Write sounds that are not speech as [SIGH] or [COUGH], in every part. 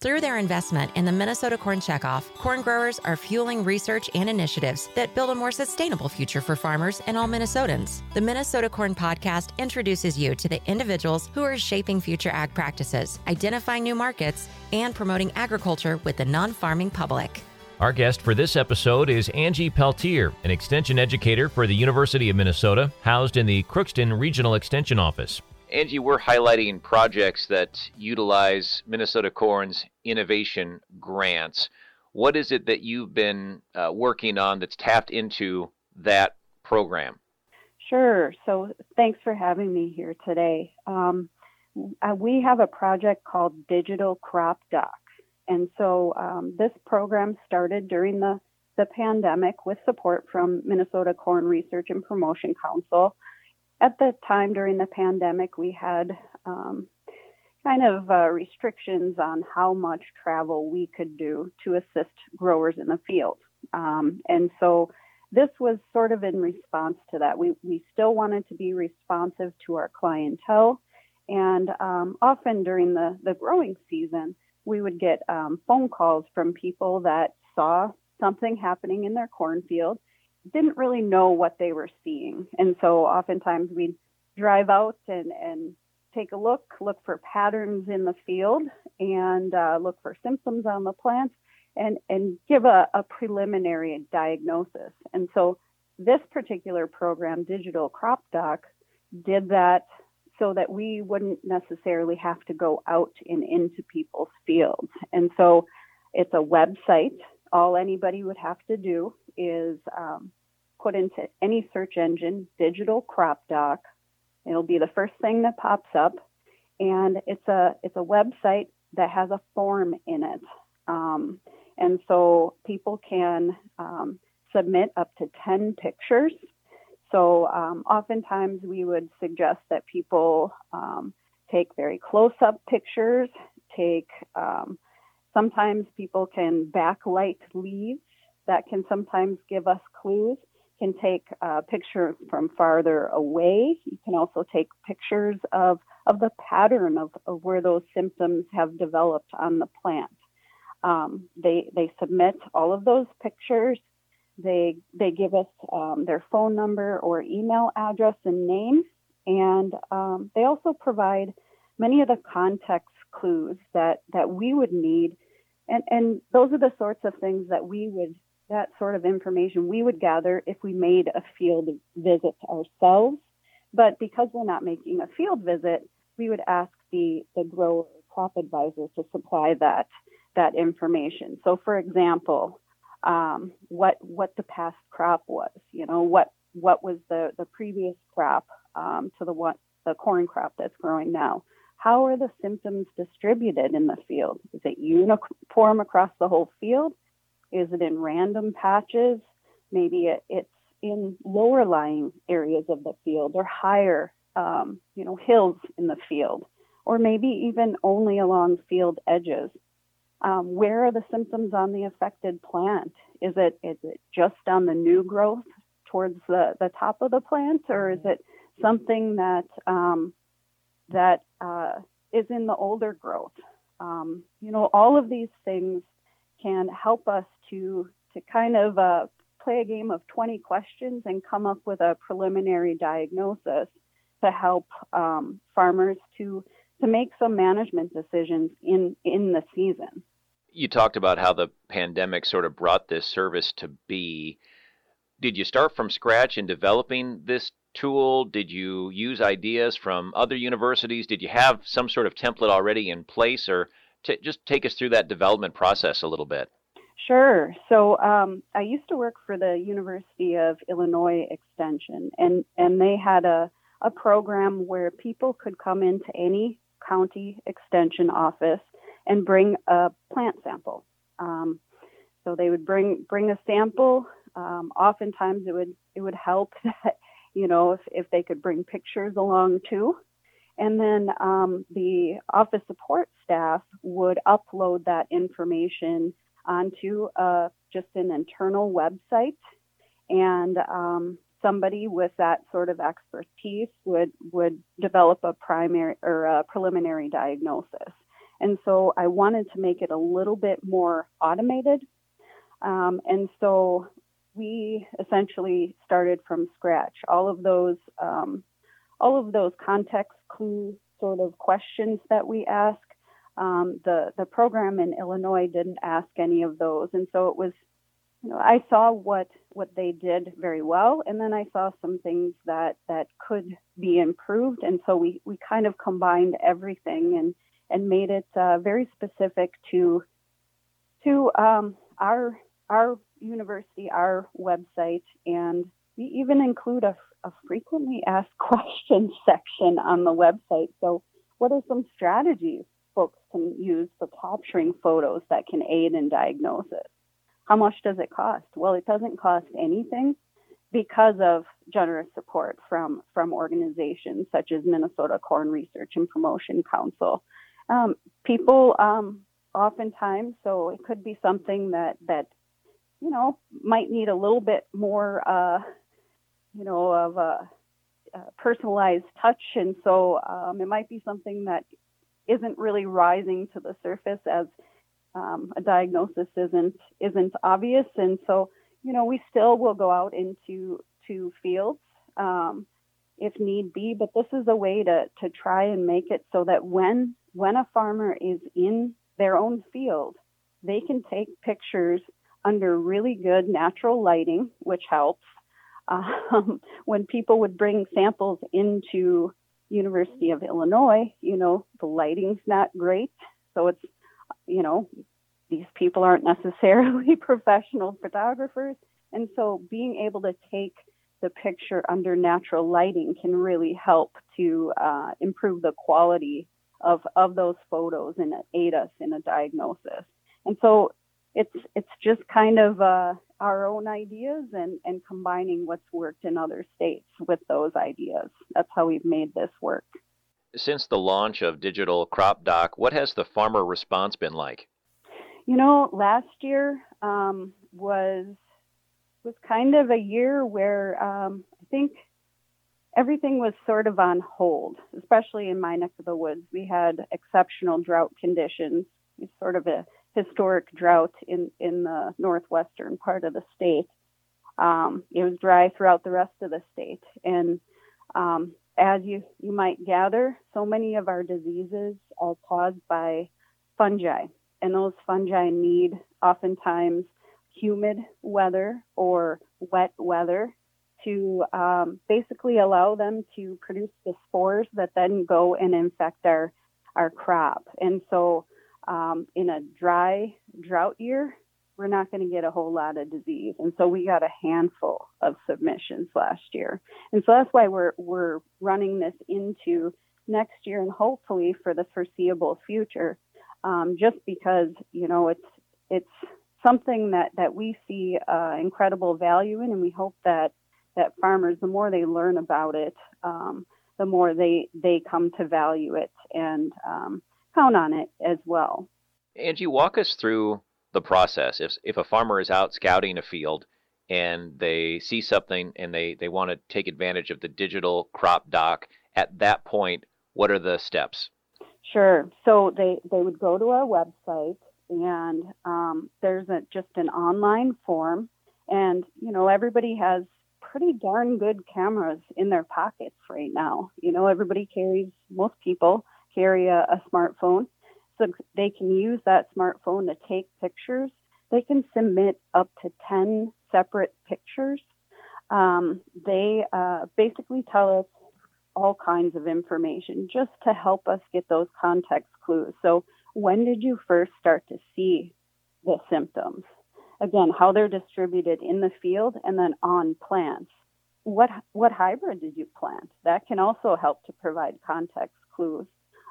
Through their investment in the Minnesota Corn Checkoff, corn growers are fueling research and initiatives that build a more sustainable future for farmers and all Minnesotans. The Minnesota Corn Podcast introduces you to the individuals who are shaping future ag practices, identifying new markets, and promoting agriculture with the non farming public. Our guest for this episode is Angie Peltier, an extension educator for the University of Minnesota, housed in the Crookston Regional Extension Office. Angie, we're highlighting projects that utilize Minnesota Corn's innovation grants. What is it that you've been uh, working on that's tapped into that program? Sure. So thanks for having me here today. Um, uh, we have a project called Digital Crop Doc. And so um, this program started during the, the pandemic with support from Minnesota Corn Research and Promotion Council at the time during the pandemic, we had um, kind of uh, restrictions on how much travel we could do to assist growers in the field. Um, and so this was sort of in response to that. We, we still wanted to be responsive to our clientele. And um, often during the, the growing season, we would get um, phone calls from people that saw something happening in their cornfield didn't really know what they were seeing. And so oftentimes we'd drive out and, and take a look, look for patterns in the field and uh, look for symptoms on the plants and, and give a, a preliminary diagnosis. And so this particular program, Digital Crop Doc, did that so that we wouldn't necessarily have to go out and into people's fields. And so it's a website. All anybody would have to do is um, put into any search engine digital crop doc. It'll be the first thing that pops up, and it's a it's a website that has a form in it, um, and so people can um, submit up to ten pictures. So um, oftentimes we would suggest that people um, take very close up pictures. Take um, sometimes people can backlight leaves that can sometimes give us clues can take uh, pictures from farther away. You can also take pictures of, of the pattern of, of where those symptoms have developed on the plant. Um, they, they submit all of those pictures. They, they give us um, their phone number or email address and name. And um, they also provide many of the context clues that, that we would need. And, and those are the sorts of things that we would that sort of information we would gather if we made a field visit ourselves. But because we're not making a field visit, we would ask the, the grower crop advisor to supply that that information. So, for example, um, what what the past crop was, you know, what what was the the previous crop um, to the what the corn crop that's growing now. How are the symptoms distributed in the field? Is it uniform across the whole field? Is it in random patches? Maybe it, it's in lower lying areas of the field or higher, um, you know, hills in the field, or maybe even only along field edges. Um, where are the symptoms on the affected plant? Is it is it just on the new growth towards the, the top of the plant, or is it something that um, that uh, is in the older growth? Um, you know, all of these things can help us to to kind of uh, play a game of 20 questions and come up with a preliminary diagnosis to help um, farmers to to make some management decisions in in the season. You talked about how the pandemic sort of brought this service to be. Did you start from scratch in developing this tool? Did you use ideas from other universities? Did you have some sort of template already in place, or t- just take us through that development process a little bit? Sure. So um, I used to work for the University of Illinois Extension, and, and they had a, a program where people could come into any county extension office and bring a plant sample. Um, so they would bring bring a sample. Um, oftentimes, it would it would help [LAUGHS] that you know if if they could bring pictures along too. And then um, the office support staff would upload that information onto uh, just an internal website, and um, somebody with that sort of expertise would would develop a primary or a preliminary diagnosis. And so I wanted to make it a little bit more automated. Um, and so we essentially started from scratch. All of those, um, all of those context clue sort of questions that we ask. Um, the the program in Illinois didn't ask any of those, and so it was you know, I saw what what they did very well, and then I saw some things that that could be improved, and so we we kind of combined everything and and made it uh, very specific to to um, our our university, our website, and we even include a, a frequently asked [LAUGHS] questions section on the website. So, what are some strategies folks can use for capturing photos that can aid in diagnosis? How much does it cost? Well, it doesn't cost anything because of generous support from from organizations such as Minnesota Corn Research and Promotion Council. Um, people um, oftentimes, so it could be something that that you know might need a little bit more, uh, you know, of a, a personalized touch, and so um, it might be something that isn't really rising to the surface as um, a diagnosis isn't isn't obvious, and so you know we still will go out into to fields um, if need be. But this is a way to to try and make it so that when when a farmer is in their own field, they can take pictures under really good natural lighting, which helps. Um, [LAUGHS] when people would bring samples into University of Illinois, you know, the lighting's not great, so it's you know, these people aren't necessarily [LAUGHS] professional photographers. And so being able to take the picture under natural lighting can really help to uh, improve the quality of, of those photos and aid us in a diagnosis. And so it's it's just kind of uh, our own ideas and, and combining what's worked in other states with those ideas. That's how we've made this work. Since the launch of Digital Crop Doc, what has the farmer response been like? You know, last year um, was was kind of a year where um, I think everything was sort of on hold, especially in my neck of the woods. We had exceptional drought conditions, it's sort of a historic drought in, in the northwestern part of the state. Um, it was dry throughout the rest of the state. And um, as you, you might gather, so many of our diseases are caused by fungi, and those fungi need oftentimes humid weather or wet weather to um, basically allow them to produce the spores that then go and infect our our crop. And so, um, in a dry drought year, we're not going to get a whole lot of disease. And so we got a handful of submissions last year. And so that's why we're we're running this into next year and hopefully for the foreseeable future. Um, just because you know it's it's something that that we see uh, incredible value in, and we hope that that farmers, the more they learn about it, um, the more they they come to value it and um, count on it as well. Angie, walk us through the process. If if a farmer is out scouting a field and they see something and they they want to take advantage of the digital crop doc, at that point, what are the steps? Sure. So they they would go to our website and um, there's a, just an online form, and you know everybody has pretty darn good cameras in their pockets right now. You know everybody carries most people carry a, a smartphone so they can use that smartphone to take pictures. They can submit up to 10 separate pictures. Um, they uh, basically tell us all kinds of information just to help us get those context clues. So, when did you first start to see the symptoms? Again, how they're distributed in the field and then on plants. What what hybrid did you plant? That can also help to provide context clues.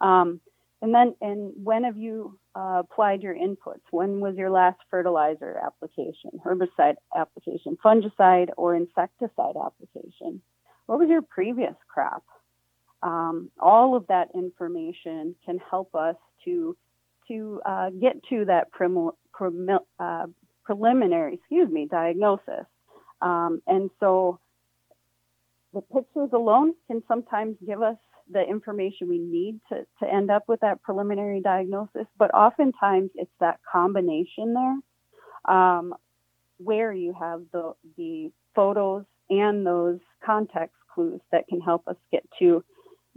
Um, and then, and when have you uh, applied your inputs? When was your last fertilizer application, herbicide application, fungicide or insecticide application? What was your previous crop? Um, all of that information can help us to to uh, get to that prim- prim- uh, preliminary, excuse me, diagnosis. Um, and so the pictures alone can sometimes give us the information we need to, to end up with that preliminary diagnosis, but oftentimes it's that combination there um, where you have the, the photos and those context clues that can help us get to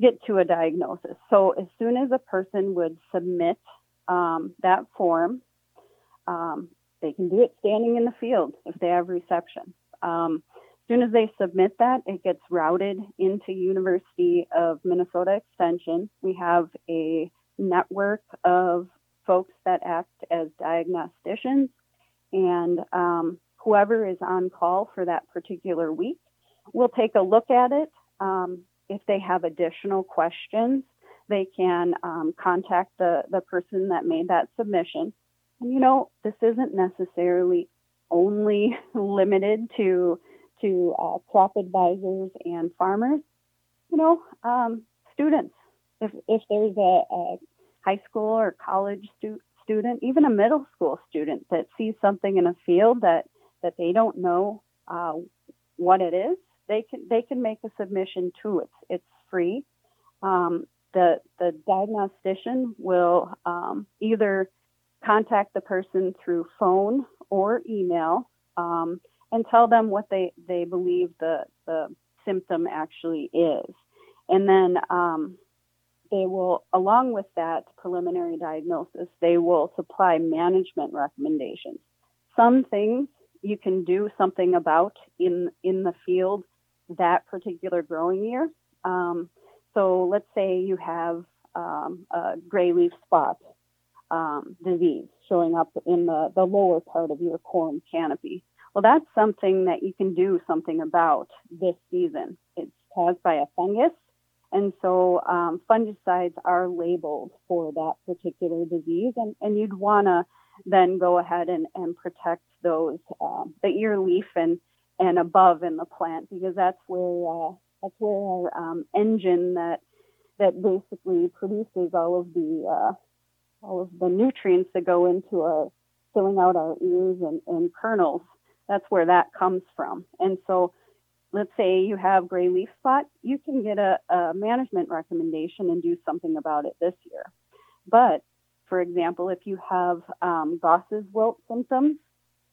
get to a diagnosis. So as soon as a person would submit um, that form, um, they can do it standing in the field if they have reception. Um, soon as they submit that, it gets routed into University of Minnesota Extension. We have a network of folks that act as diagnosticians, and um, whoever is on call for that particular week will take a look at it. Um, if they have additional questions, they can um, contact the, the person that made that submission. And you know, this isn't necessarily only [LAUGHS] limited to to uh, crop advisors and farmers. You know, um, students. If if there's a, a high school or college stu- student, even a middle school student that sees something in a field that that they don't know uh, what it is, they can they can make a submission too. It's it's free. Um, the the diagnostician will um, either contact the person through phone or email um, and tell them what they they believe the the symptom actually is, and then um, they will, along with that preliminary diagnosis, they will supply management recommendations. Some things you can do something about in in the field that particular growing year. Um, so let's say you have um, a gray leaf spot um, disease showing up in the, the lower part of your corn canopy. Well, that's something that you can do something about this season. It's caused by a fungus, and so um, fungicides are labeled for that particular disease, and, and you'd want to then go ahead and, and protect those, um, the ear leaf and and above in the plant because that's where uh, that's where our um, engine that that basically produces all of the uh, all of the nutrients that go into filling out our ears and, and kernels. That's where that comes from. And so, let's say you have gray leaf spot, you can get a, a management recommendation and do something about it this year. But for example, if you have um, Goss's wilt symptoms,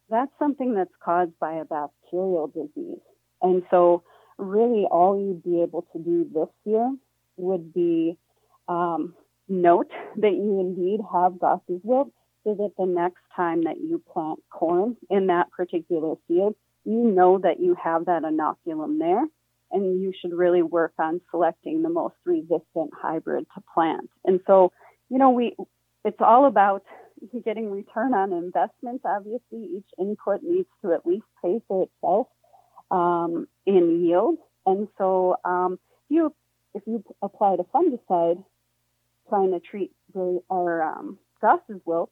that's something that's caused by a bacterial disease. And so, really, all you'd be able to do this year would be um, note that you indeed have Goss's wilt so that the next time that you plant corn in that particular field, you know that you have that inoculum there and you should really work on selecting the most resistant hybrid to plant. And so, you know, we it's all about [LAUGHS] getting return on investments. Obviously, each input needs to at least pay for itself um, in yield. And so, um, if you if you applied a fungicide trying to treat the, or um, Goss's wilt,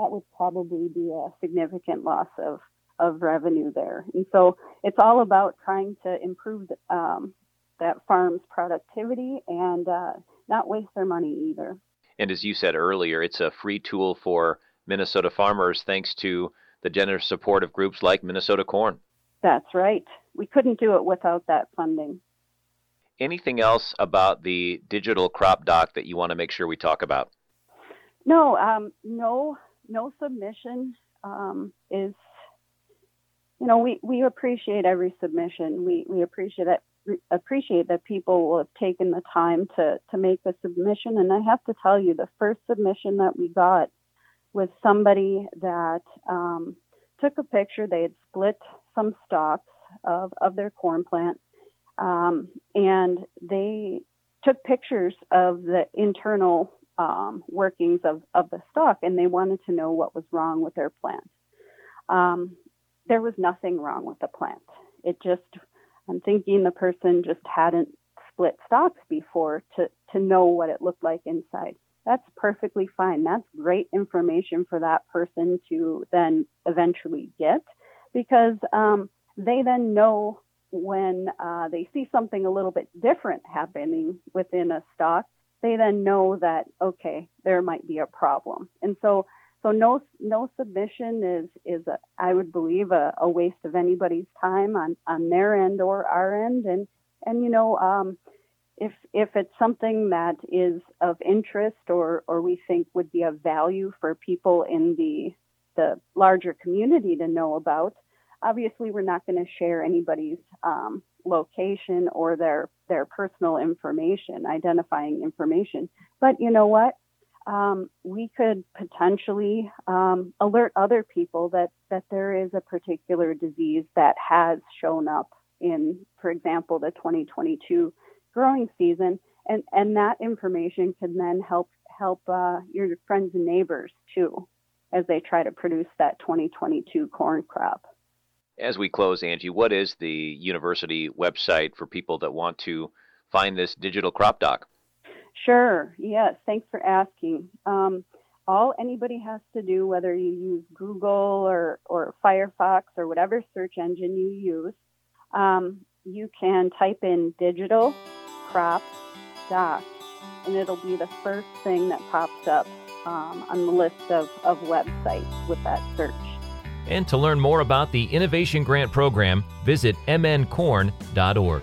that would probably be a significant loss of of revenue there. And so, it's all about trying to improve um, that farm's productivity and uh, not waste their money either. And as you said earlier, it's a free tool for Minnesota farmers thanks to the generous support of groups like Minnesota Corn. That's right. We couldn't do it without that funding. Anything else about the digital crop doc that you want to make sure we talk about? No, um, no, no submission um, is. You know, we, we appreciate every submission. We we appreciate that appreciate that people will have taken the time to, to make a submission. And I have to tell you, the first submission that we got was somebody that um, took a picture. They had split some stalks of, of their corn plant, um, and they took pictures of the internal um, workings of, of the stalk, and they wanted to know what was wrong with their plant. Um, there was nothing wrong with the plant. It just I'm thinking the person just hadn't split stalks before to, to know what it looked like inside. That's perfectly fine. That's great information for that person to then eventually get because um, they then know when uh, they see something a little bit different happening within a stalk, they then know that, okay, there might be a problem. And so so no no submission is is a, I would believe a, a, waste of anybody's time on on their end or our end and and you know um, if if it's something that is of interest or or we think would be of value for people in the the larger community to know about, obviously we're not going to share anybody's um, location or their their personal information, identifying information. But you know what? Um, we could potentially um, alert other people that that there is a particular disease that has shown up in, for example, the 2022 growing season, and and that information can then help help uh, your friends and neighbors too as they try to produce that 2022 corn crop. As we close, Angie, what is the university website for people that want to find this digital crop doc? Sure. Yes. Thanks for asking. Um, all anybody has to do, whether you use Google or, or Firefox or whatever search engine you use, um, you can type in digital crop doc, and it'll be the first thing that pops up um, on the list of, of websites with that search. And to learn more about the Innovation Grant Program, visit mncorn.org.